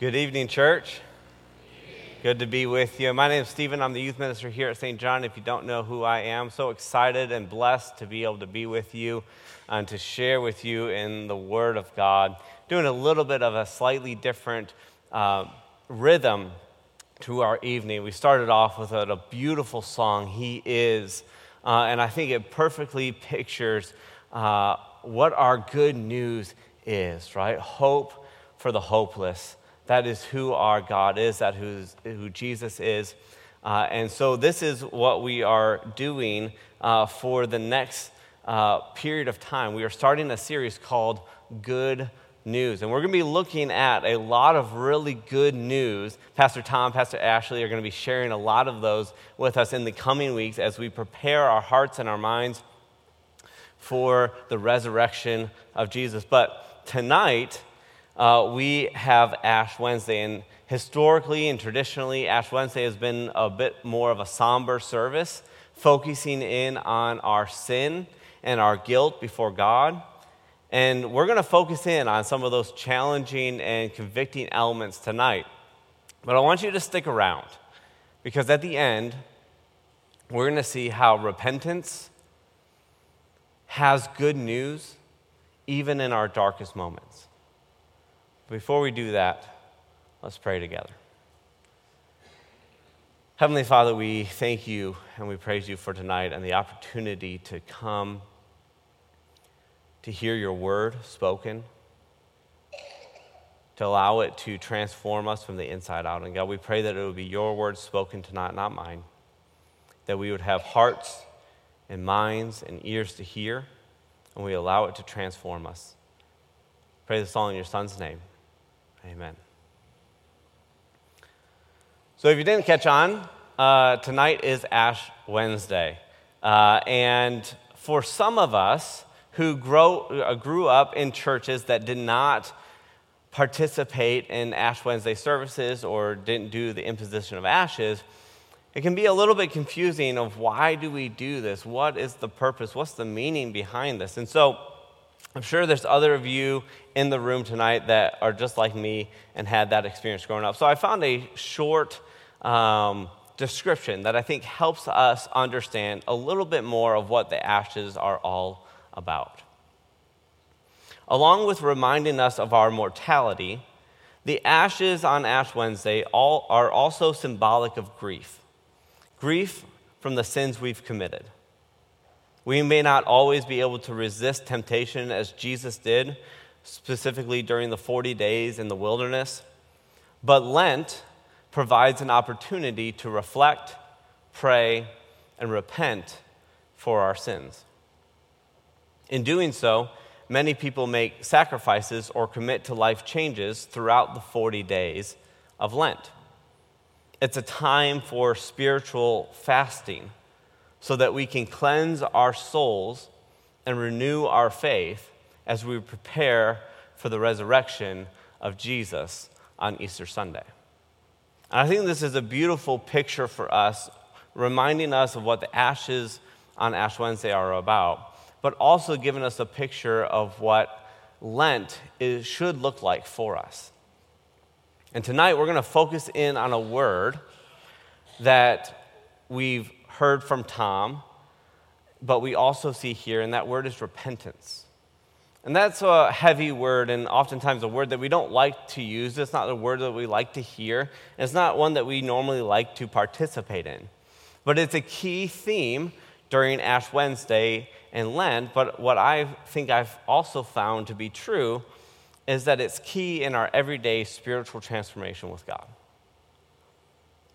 Good evening, church. Good to be with you. My name is Stephen. I'm the youth minister here at St. John. If you don't know who I am, so excited and blessed to be able to be with you and to share with you in the Word of God. Doing a little bit of a slightly different uh, rhythm to our evening. We started off with a, a beautiful song, He Is, uh, and I think it perfectly pictures uh, what our good news is, right? Hope for the hopeless. That is who our God is, that who's, who Jesus is. Uh, and so, this is what we are doing uh, for the next uh, period of time. We are starting a series called Good News. And we're going to be looking at a lot of really good news. Pastor Tom, Pastor Ashley are going to be sharing a lot of those with us in the coming weeks as we prepare our hearts and our minds for the resurrection of Jesus. But tonight, uh, we have Ash Wednesday. And historically and traditionally, Ash Wednesday has been a bit more of a somber service, focusing in on our sin and our guilt before God. And we're going to focus in on some of those challenging and convicting elements tonight. But I want you to stick around because at the end, we're going to see how repentance has good news even in our darkest moments. Before we do that, let's pray together. Heavenly Father, we thank you and we praise you for tonight and the opportunity to come to hear your word spoken, to allow it to transform us from the inside out. And God, we pray that it would be your word spoken tonight, not mine, that we would have hearts and minds and ears to hear, and we allow it to transform us. Pray this all in your Son's name. Amen. So, if you didn't catch on, uh, tonight is Ash Wednesday. Uh, and for some of us who grow, uh, grew up in churches that did not participate in Ash Wednesday services or didn't do the imposition of ashes, it can be a little bit confusing of why do we do this? What is the purpose? What's the meaning behind this? And so, I'm sure there's other of you in the room tonight that are just like me and had that experience growing up. So I found a short um, description that I think helps us understand a little bit more of what the ashes are all about. Along with reminding us of our mortality, the ashes on Ash Wednesday all, are also symbolic of grief grief from the sins we've committed. We may not always be able to resist temptation as Jesus did, specifically during the 40 days in the wilderness, but Lent provides an opportunity to reflect, pray, and repent for our sins. In doing so, many people make sacrifices or commit to life changes throughout the 40 days of Lent. It's a time for spiritual fasting so that we can cleanse our souls and renew our faith as we prepare for the resurrection of Jesus on Easter Sunday. And I think this is a beautiful picture for us, reminding us of what the ashes on Ash Wednesday are about, but also giving us a picture of what Lent is, should look like for us. And tonight we're going to focus in on a word that we've heard from Tom, but we also see here, and that word is repentance. And that's a heavy word, and oftentimes a word that we don't like to use. It's not a word that we like to hear. It's not one that we normally like to participate in. But it's a key theme during Ash Wednesday and Lent. But what I think I've also found to be true is that it's key in our everyday spiritual transformation with God.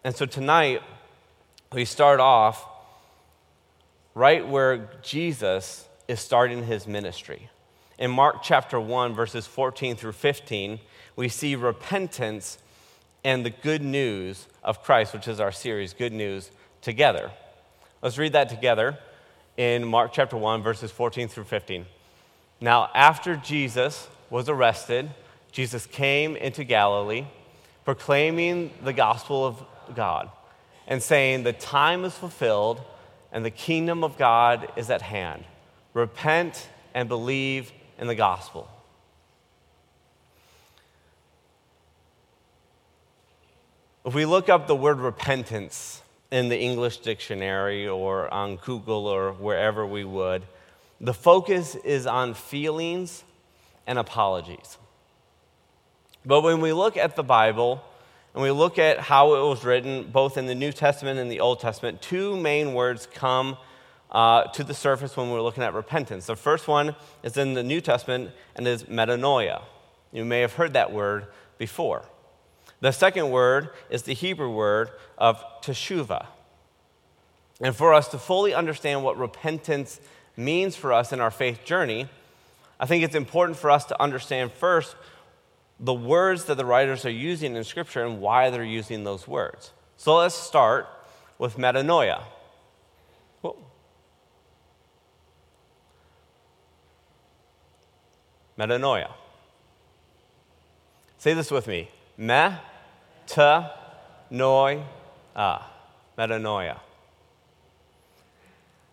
And so tonight, we start off right where Jesus is starting his ministry. In Mark chapter 1, verses 14 through 15, we see repentance and the good news of Christ, which is our series, Good News, together. Let's read that together in Mark chapter 1, verses 14 through 15. Now, after Jesus was arrested, Jesus came into Galilee, proclaiming the gospel of God and saying, The time is fulfilled and the kingdom of God is at hand. Repent and believe in the gospel. If we look up the word repentance in the English dictionary or on Google or wherever we would, the focus is on feelings and apologies. But when we look at the Bible and we look at how it was written, both in the New Testament and the Old Testament, two main words come uh, to the surface when we're looking at repentance. The first one is in the New Testament and is metanoia. You may have heard that word before. The second word is the Hebrew word of teshuva. And for us to fully understand what repentance means for us in our faith journey, I think it's important for us to understand first the words that the writers are using in Scripture and why they're using those words. So let's start with metanoia. Metanoia. Say this with me. Me, ta, noi, ah. Metanoia.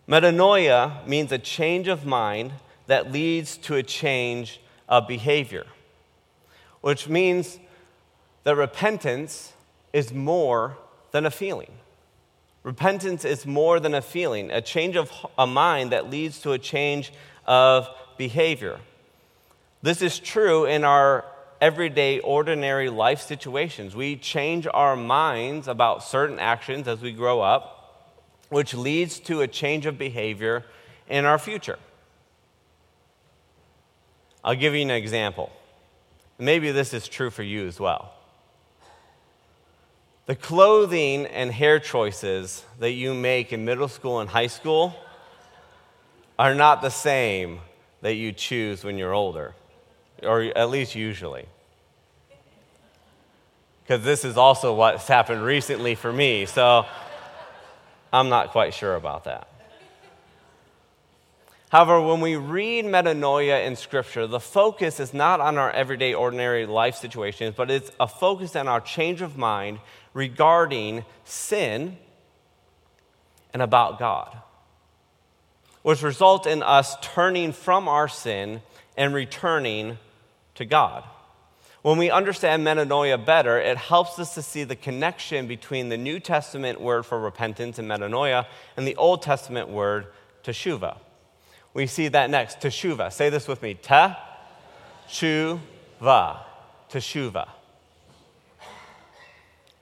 Metanoia means a change of mind that leads to a change of behavior, which means that repentance is more than a feeling. Repentance is more than a feeling, a change of a mind that leads to a change of behavior. This is true in our everyday, ordinary life situations. We change our minds about certain actions as we grow up, which leads to a change of behavior in our future. I'll give you an example. Maybe this is true for you as well. The clothing and hair choices that you make in middle school and high school are not the same that you choose when you're older or at least usually. Because this is also what's happened recently for me, so I'm not quite sure about that. However, when we read metanoia in Scripture, the focus is not on our everyday, ordinary life situations, but it's a focus on our change of mind regarding sin and about God, which results in us turning from our sin and returning to God. When we understand metanoia better, it helps us to see the connection between the New Testament word for repentance and metanoia and the Old Testament word teshuva. We see that next, teshuva. Say this with me. Te, shuva. Teshuva.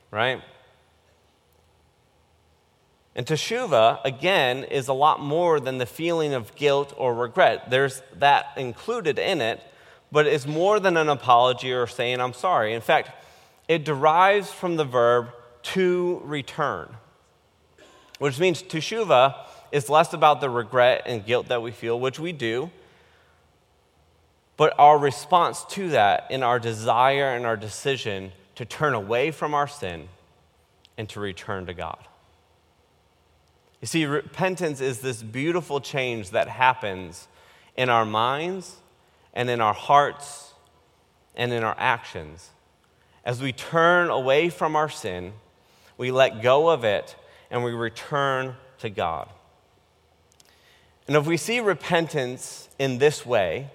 Right? And teshuva, again, is a lot more than the feeling of guilt or regret. There's that included in it, but it's more than an apology or saying, I'm sorry. In fact, it derives from the verb to return, which means teshuva is less about the regret and guilt that we feel, which we do, but our response to that in our desire and our decision to turn away from our sin and to return to God. You see, repentance is this beautiful change that happens in our minds and in our hearts and in our actions. As we turn away from our sin, we let go of it and we return to God. And if we see repentance in this way,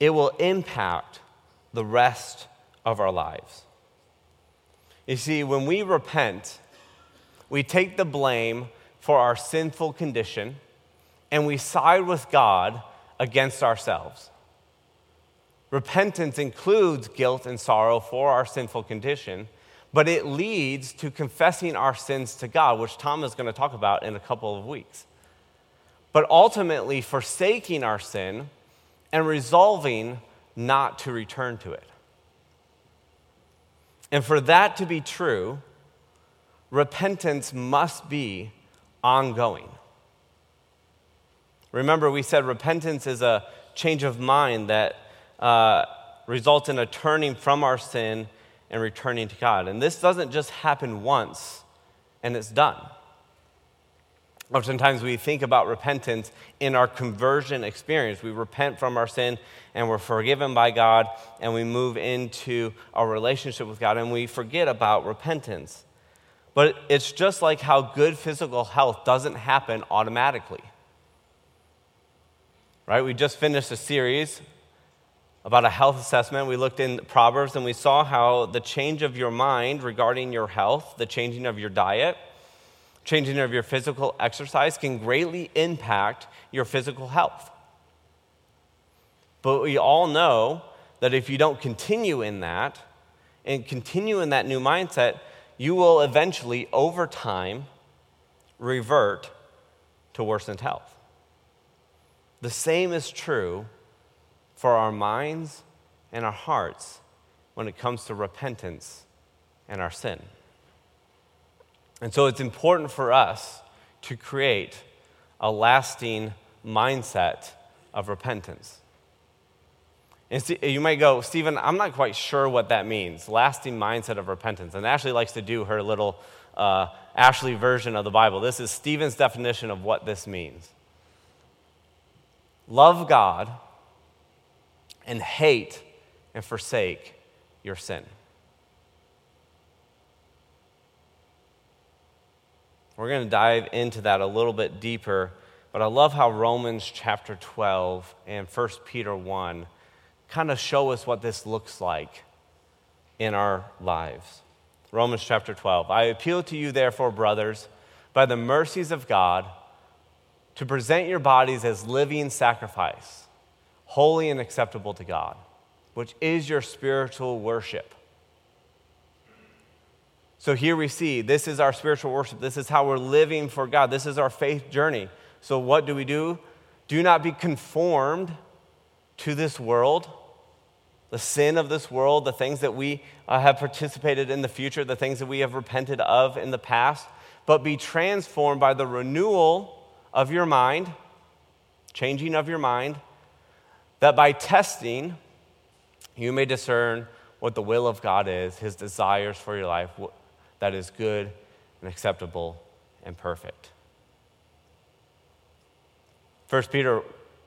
it will impact the rest of our lives. You see, when we repent, we take the blame for our sinful condition and we side with God against ourselves. Repentance includes guilt and sorrow for our sinful condition, but it leads to confessing our sins to God, which Tom is going to talk about in a couple of weeks. But ultimately, forsaking our sin and resolving not to return to it. And for that to be true, repentance must be ongoing. Remember, we said repentance is a change of mind that uh, results in a turning from our sin and returning to God. And this doesn't just happen once and it's done. Oftentimes we think about repentance in our conversion experience. We repent from our sin and we're forgiven by God and we move into our relationship with God and we forget about repentance. But it's just like how good physical health doesn't happen automatically right? We just finished a series about a health assessment. We looked in Proverbs and we saw how the change of your mind regarding your health, the changing of your diet, changing of your physical exercise can greatly impact your physical health. But we all know that if you don't continue in that and continue in that new mindset, you will eventually, over time, revert to worsened health. The same is true for our minds and our hearts when it comes to repentance and our sin. And so it's important for us to create a lasting mindset of repentance. And you might go, Stephen, I'm not quite sure what that means lasting mindset of repentance. And Ashley likes to do her little uh, Ashley version of the Bible. This is Stephen's definition of what this means love God and hate and forsake your sin. We're going to dive into that a little bit deeper, but I love how Romans chapter 12 and 1 Peter 1 kind of show us what this looks like in our lives. Romans chapter 12. I appeal to you, therefore, brothers, by the mercies of God, to present your bodies as living sacrifice holy and acceptable to God, which is your spiritual worship. So here we see this is our spiritual worship. This is how we're living for God. This is our faith journey. So, what do we do? Do not be conformed to this world, the sin of this world, the things that we uh, have participated in the future, the things that we have repented of in the past, but be transformed by the renewal of your mind, changing of your mind, that by testing, you may discern what the will of God is, his desires for your life, that is good and acceptable and perfect. 1 Peter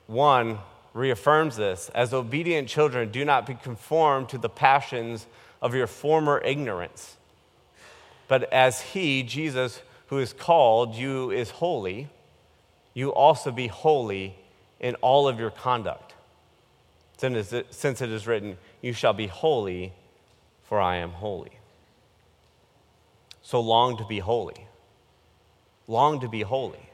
1 reaffirms this as obedient children, do not be conformed to the passions of your former ignorance. But as He, Jesus, who is called you, is holy, you also be holy in all of your conduct since it is written, You shall be holy, for I am holy. So long to be holy. Long to be holy.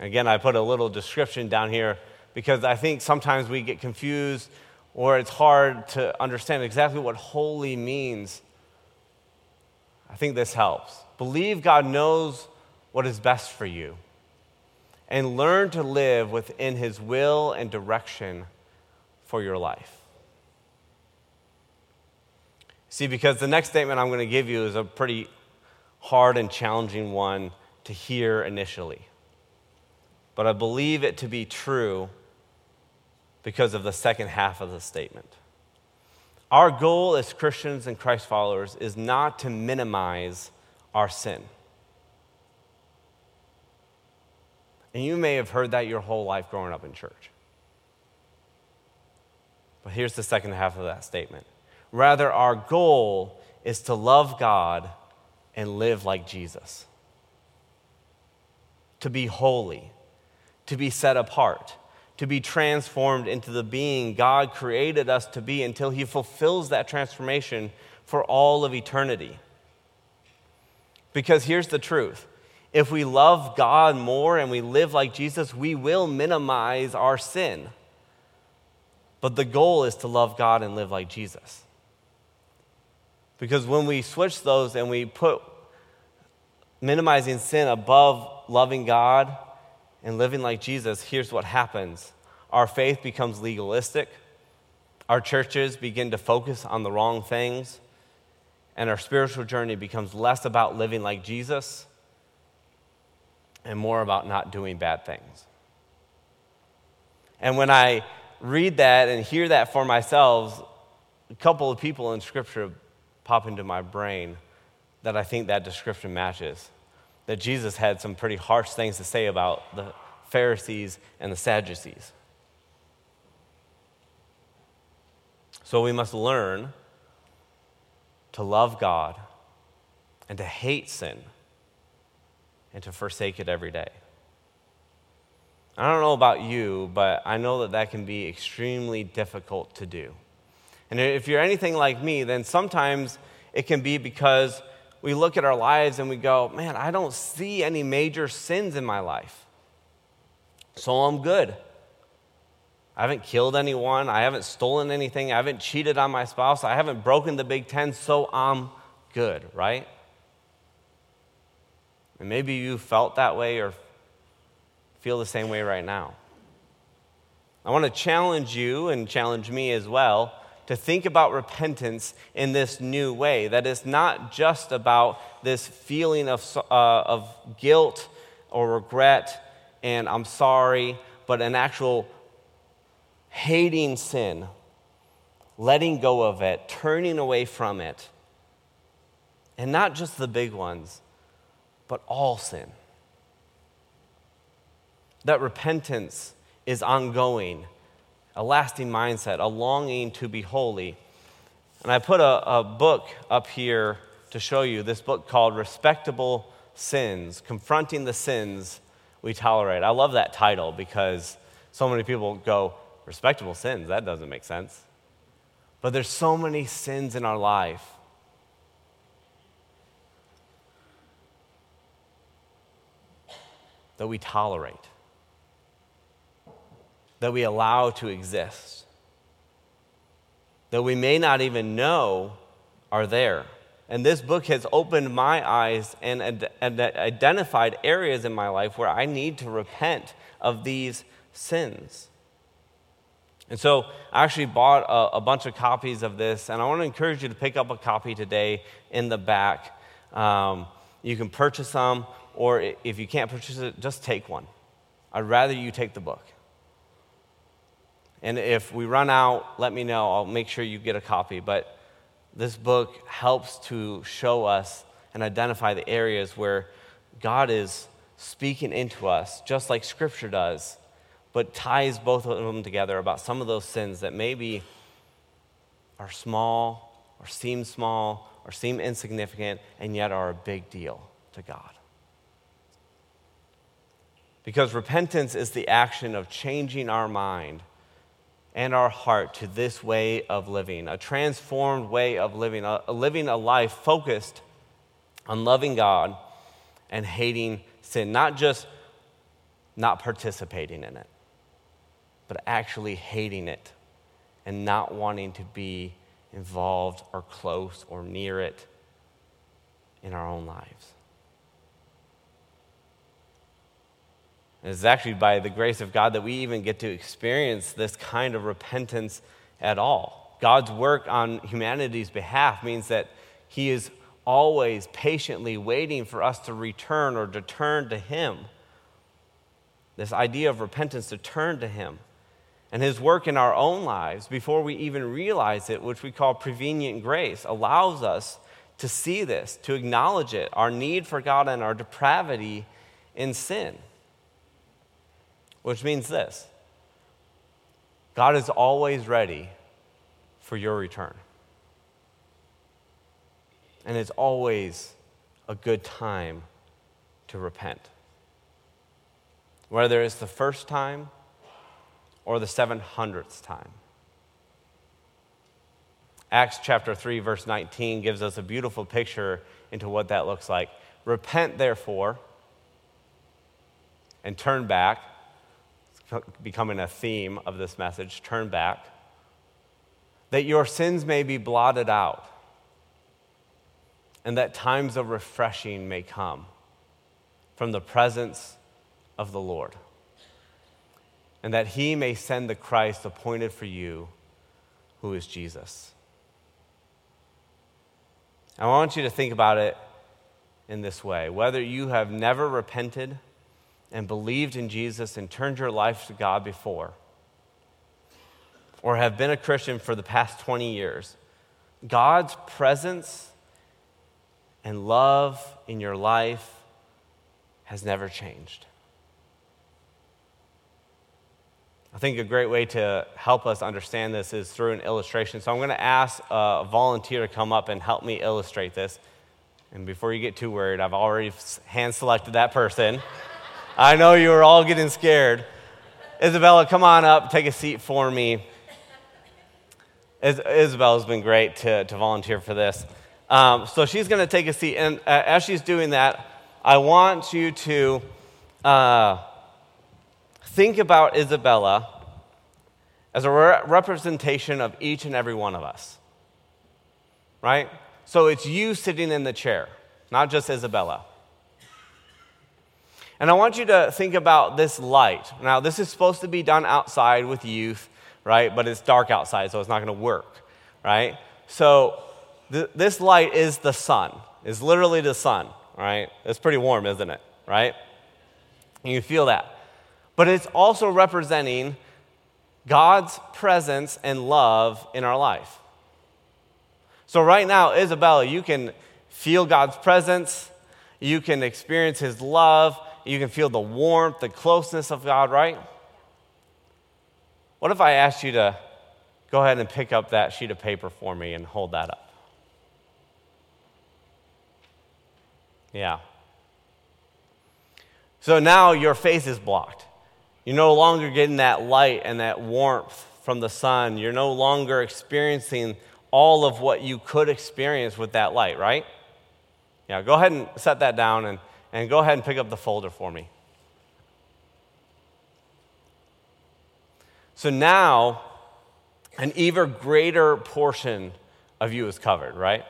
Again, I put a little description down here because I think sometimes we get confused or it's hard to understand exactly what holy means. I think this helps. Believe God knows what is best for you and learn to live within His will and direction for your life. See, because the next statement I'm going to give you is a pretty hard and challenging one to hear initially. But I believe it to be true because of the second half of the statement. Our goal as Christians and Christ followers is not to minimize our sin. And you may have heard that your whole life growing up in church. But here's the second half of that statement. Rather, our goal is to love God and live like Jesus, to be holy, to be set apart, to be transformed into the being God created us to be until He fulfills that transformation for all of eternity. Because here's the truth if we love God more and we live like Jesus, we will minimize our sin. But the goal is to love God and live like Jesus. Because when we switch those and we put minimizing sin above loving God and living like Jesus, here's what happens. Our faith becomes legalistic, our churches begin to focus on the wrong things, and our spiritual journey becomes less about living like Jesus and more about not doing bad things. And when I read that and hear that for myself, a couple of people in Scripture pop into my brain that I think that description matches. That Jesus had some pretty harsh things to say about the Pharisees and the Sadducees. So we must learn to love God and to hate sin and to forsake it every day. I don't know about you, but I know that that can be extremely difficult to do. And if you're anything like me, then sometimes it can be because we look at our lives and we go, man, I don't see any major sins in my life. So I'm good. I haven't killed anyone. I haven't stolen anything. I haven't cheated on my spouse. I haven't broken the Big Ten. So I'm good, right? And maybe you felt that way or feel the same way right now. I want to challenge you and challenge me as well to think about repentance in this new way. That is not just about this feeling of, uh, of guilt or regret and I'm sorry, but an actual hating sin, letting go of it, turning away from it. And not just the big ones, but all sin. That repentance is ongoing, a lasting mindset, a longing to be holy. And I put a, a book up here to show you this book called Respectable Sins Confronting the Sins We Tolerate. I love that title because so many people go, Respectable sins, that doesn't make sense. But there's so many sins in our life that we tolerate, that we allow to exist, that we may not even know are there. And this book has opened my eyes and, and identified areas in my life where I need to repent of these sins. And so I actually bought a, a, bunch of copies of this, and I want to encourage you to pick up a copy today in the back. Um, you can purchase some, or if you can't purchase it, just take one. I'd rather you take the book. And if we run out, let me know. I'll make sure you get a copy. But this book helps to show us and identify the areas where God is speaking into us, just like Scripture does, but ties both of them together about some of those sins that maybe are small or seem small or seem insignificant and yet are a big deal to God. Because repentance is the action of changing our mind and our heart to this way of living, a transformed way of living, a, a living a life focused on loving God and hating sin, not just not participating in it, but actually hating it and not wanting to be involved or close or near it in our own lives. It's actually by the grace of God that we even get to experience this kind of repentance at all. God's work on humanity's behalf means that He is always patiently waiting for us to return or to turn to Him. This idea of repentance, to turn to Him. And His work in our own lives, before we even realize it, which we call prevenient grace, allows us to see this, to acknowledge it, our need for God and our depravity in sin which means this God is always ready for your return. And it's always a good time to repent. Whether it's the first time or the 700th time. Acts chapter 3, verse 19 gives us a beautiful picture into what that looks like. Repent, therefore, and turn back becoming a theme of this message turn back, that your sins may be blotted out, and that times of refreshing may come from the presence of the Lord, and that he may send the Christ appointed for you, who is Jesus. I want you to think about it in this way whether you have never repented and believed in Jesus and turned your life to God before, or have been a Christian for the past 20 years, God's presence and love in your life has never changed. I think a great way to help us understand this is through an illustration. So I'm going to ask a volunteer to come up and help me illustrate this. And before you get too worried, I've already hand selected that person. I know you were all getting scared. Isabella, come on up, take a seat for me. Is- Isabella's been great to, to volunteer for this. Um, so she's going to take a seat. And uh, as she's doing that, I want you to uh, think about Isabella as a re- representation of each and every one of us. Right? So it's you sitting in the chair, not just Isabella. And I want you to think about this light. Now, this is supposed to be done outside with youth, right? But it's dark outside, so it's not going to work, right? So, th- this light is the sun, is literally the sun, right? It's pretty warm, isn't it, right? And you feel that. But it's also representing God's presence and love in our life. So, right now, Isabella, you can feel God's presence, you can experience His love, you can feel the warmth, the closeness of God, right? What if I asked you to go ahead and pick up that sheet of paper for me and hold that up? Yeah. So now your face is blocked. You're no longer getting that light and that warmth from the sun. You're no longer experiencing all of what you could experience with that light, right? Yeah, go ahead and set that down and and go ahead and pick up the folder for me. So now, an even greater portion of you is covered, right?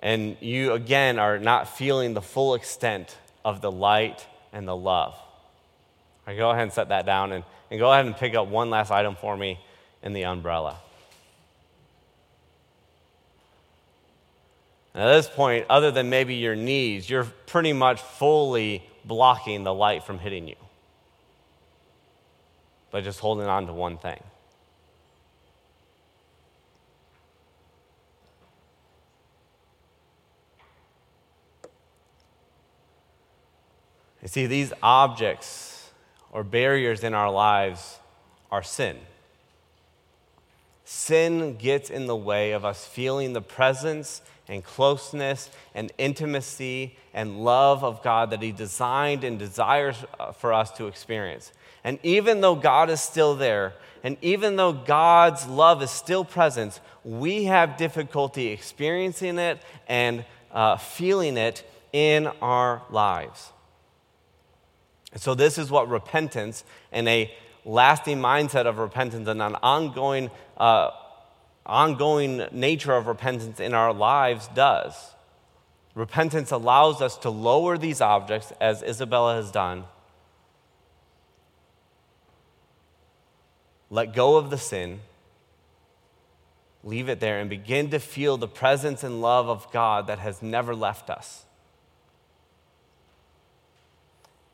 And you, again, are not feeling the full extent of the light and the love. Right, go ahead and set that down and, and go ahead and pick up one last item for me in the umbrella. At this point, other than maybe your knees, you're pretty much fully blocking the light from hitting you by just holding on to one thing. You see, these objects or barriers in our lives are sin. Sin gets in the way of us feeling the presence and closeness and intimacy and love of God that He designed and desires uh, for us to experience. And even though God is still there, and even though God's love is still present, we have difficulty experiencing it and uh, feeling it in our lives. And so, this is what repentance and a lasting mindset of repentance and an ongoing uh, ongoing nature of repentance in our lives does. Repentance allows us to lower these objects, as Isabella has done, let go of the sin, leave it there, and begin to feel the presence and love of God that has never left us.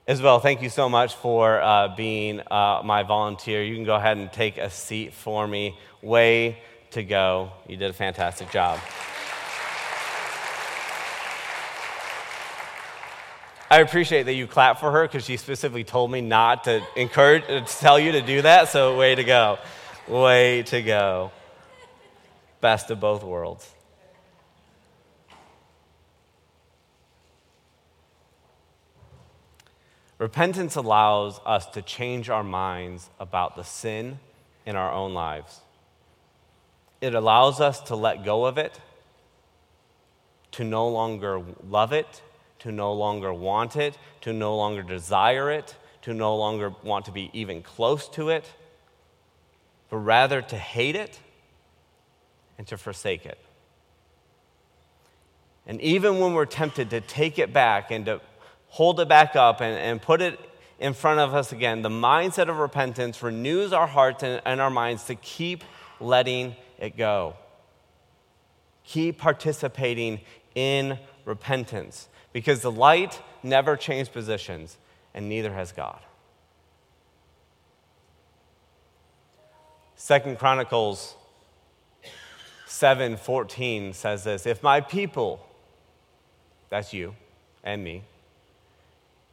Isabel, thank you so much for uh, being uh, my volunteer. You can go ahead and take a seat for me. Way to go. You did a fantastic job. I appreciate that you clap for her because she specifically told me not to encourage, to tell you to do that. So, way to go. Way to go. Best of both worlds. Repentance allows us to change our minds about the sin in our own lives. It allows us to let go of it, to no longer love it, to no longer want it, to no longer desire it, to no longer want to be even close to it, but rather to hate it and to forsake it. And even when we're tempted to take it back and to hold it back up and, and put it in front of us again, the mindset of repentance renews our hearts and, and our minds to keep letting it go. Keep participating in repentance because the light never changed positions and neither has God. Second Chronicles 7:14 says this, if my people that's you and me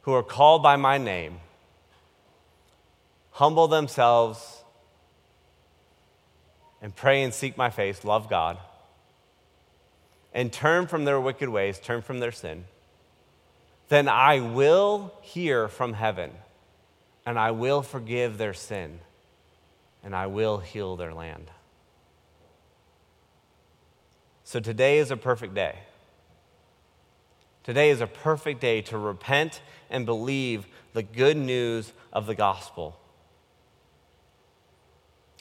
who are called by my name humble themselves and pray and seek my face, love God, and turn from their wicked ways, turn from their sin, then I will hear from heaven, and I will forgive their sin, and I will heal their land. So today is a perfect day. Today is a perfect day to repent and believe the good news of the gospel.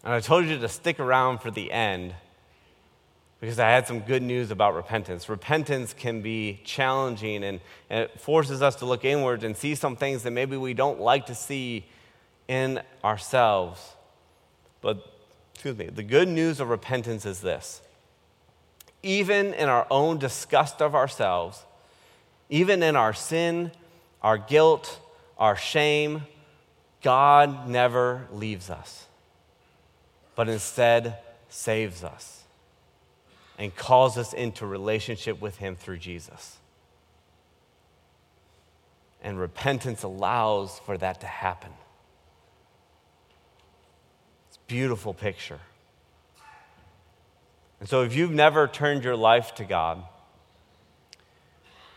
And I told you to stick around for the end because I had some good news about repentance. Repentance can be challenging and, and, it forces us to look inwards and see some things that maybe we don't like to see in ourselves. But, excuse me, the good news of repentance is this even in our own disgust of ourselves, even in our sin, our guilt, our shame, God never leaves us, but instead saves us and calls us into relationship with Him through Jesus. And repentance allows for that to happen. It's a beautiful picture. And so, if you've never turned your life to God,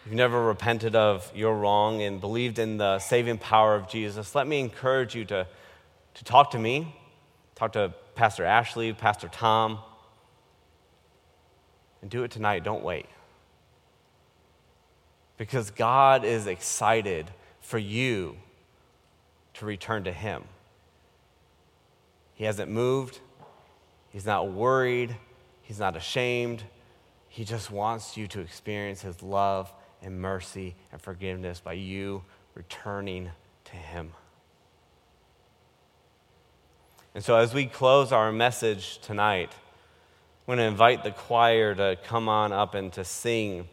you've never repented of your wrong and believed in the saving power of Jesus, let me encourage you to, to talk to me, talk to Pastor Ashley, Pastor Tom, and do it tonight. Don't wait. Because God is excited for you to return to Him. He hasn't moved, He's not worried, He's not ashamed. He just wants you to experience His love and mercy and forgiveness by you returning to Him. And so, as we close our message tonight, I'm going to invite the choir to come on up and to sing.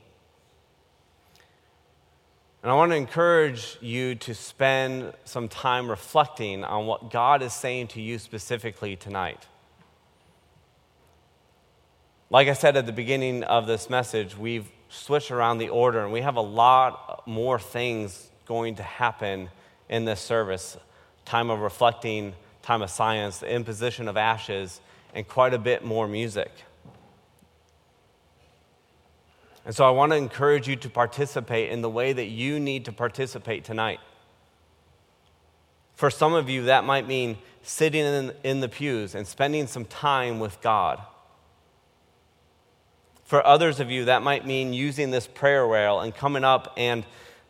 And I want to encourage you to spend some time reflecting on what God is saying to you specifically tonight. Like I said at the beginning of this message, we've switched around the order and we have a lot more things going to happen in this service time of reflecting, time of science, the imposition of ashes, and quite a bit more music. And so I want to encourage you to participate in the way that you need to participate tonight. For some of you, that might mean sitting in, in the pews and spending some time with God. For others of you, that might mean using this prayer rail and coming up and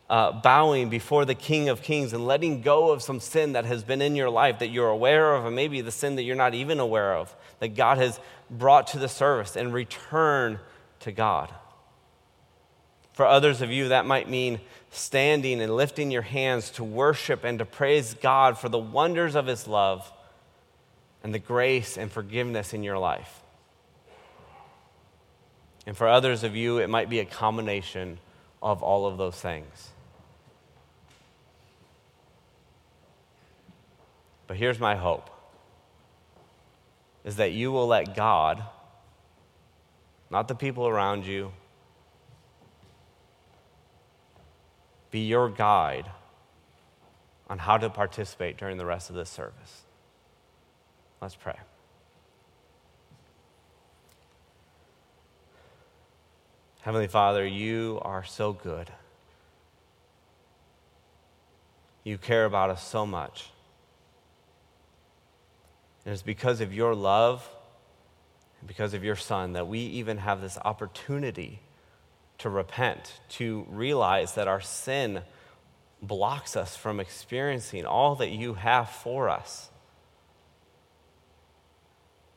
uh, bowing before the King of Kings and letting go of some sin that has been in your life that you're aware of, and maybe the sin that you're not even aware of, that God has brought to the service, and return to God. For others of you, that might mean standing and lifting your hands to worship and to praise God for the wonders of His love and the grace and forgiveness in your life. And for others of you, it might be a combination of all of those things. But here's my hope is that you will let God, not the people around you, be your guide on how to participate during the rest of this service. Let's pray. Heavenly Father, you are so good. You care about us so much. And it's because of your love and because of your Son that we even have this opportunity to repent, to realize that our sin blocks us from experiencing all that you have for us.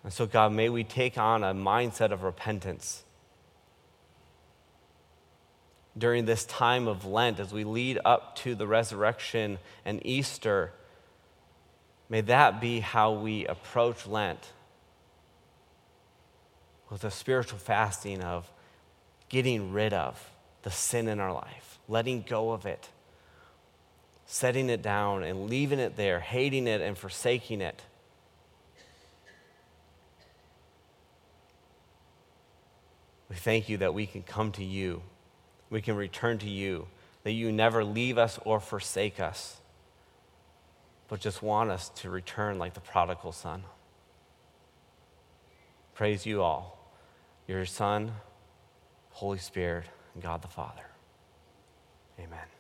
And so, God, may we take on a mindset of repentance during this time of Lent as we lead up to the resurrection and Easter. May that be how we approach Lent with a spiritual fasting of getting rid of the sin in our life, letting go of it, setting it down and leaving it there, hating it and forsaking it. We thank you that we can come to you we can return to you, that you never leave us or forsake us, but just want us to return like the prodigal son. Praise you all, your Son, Holy Spirit, and God the Father. Amen.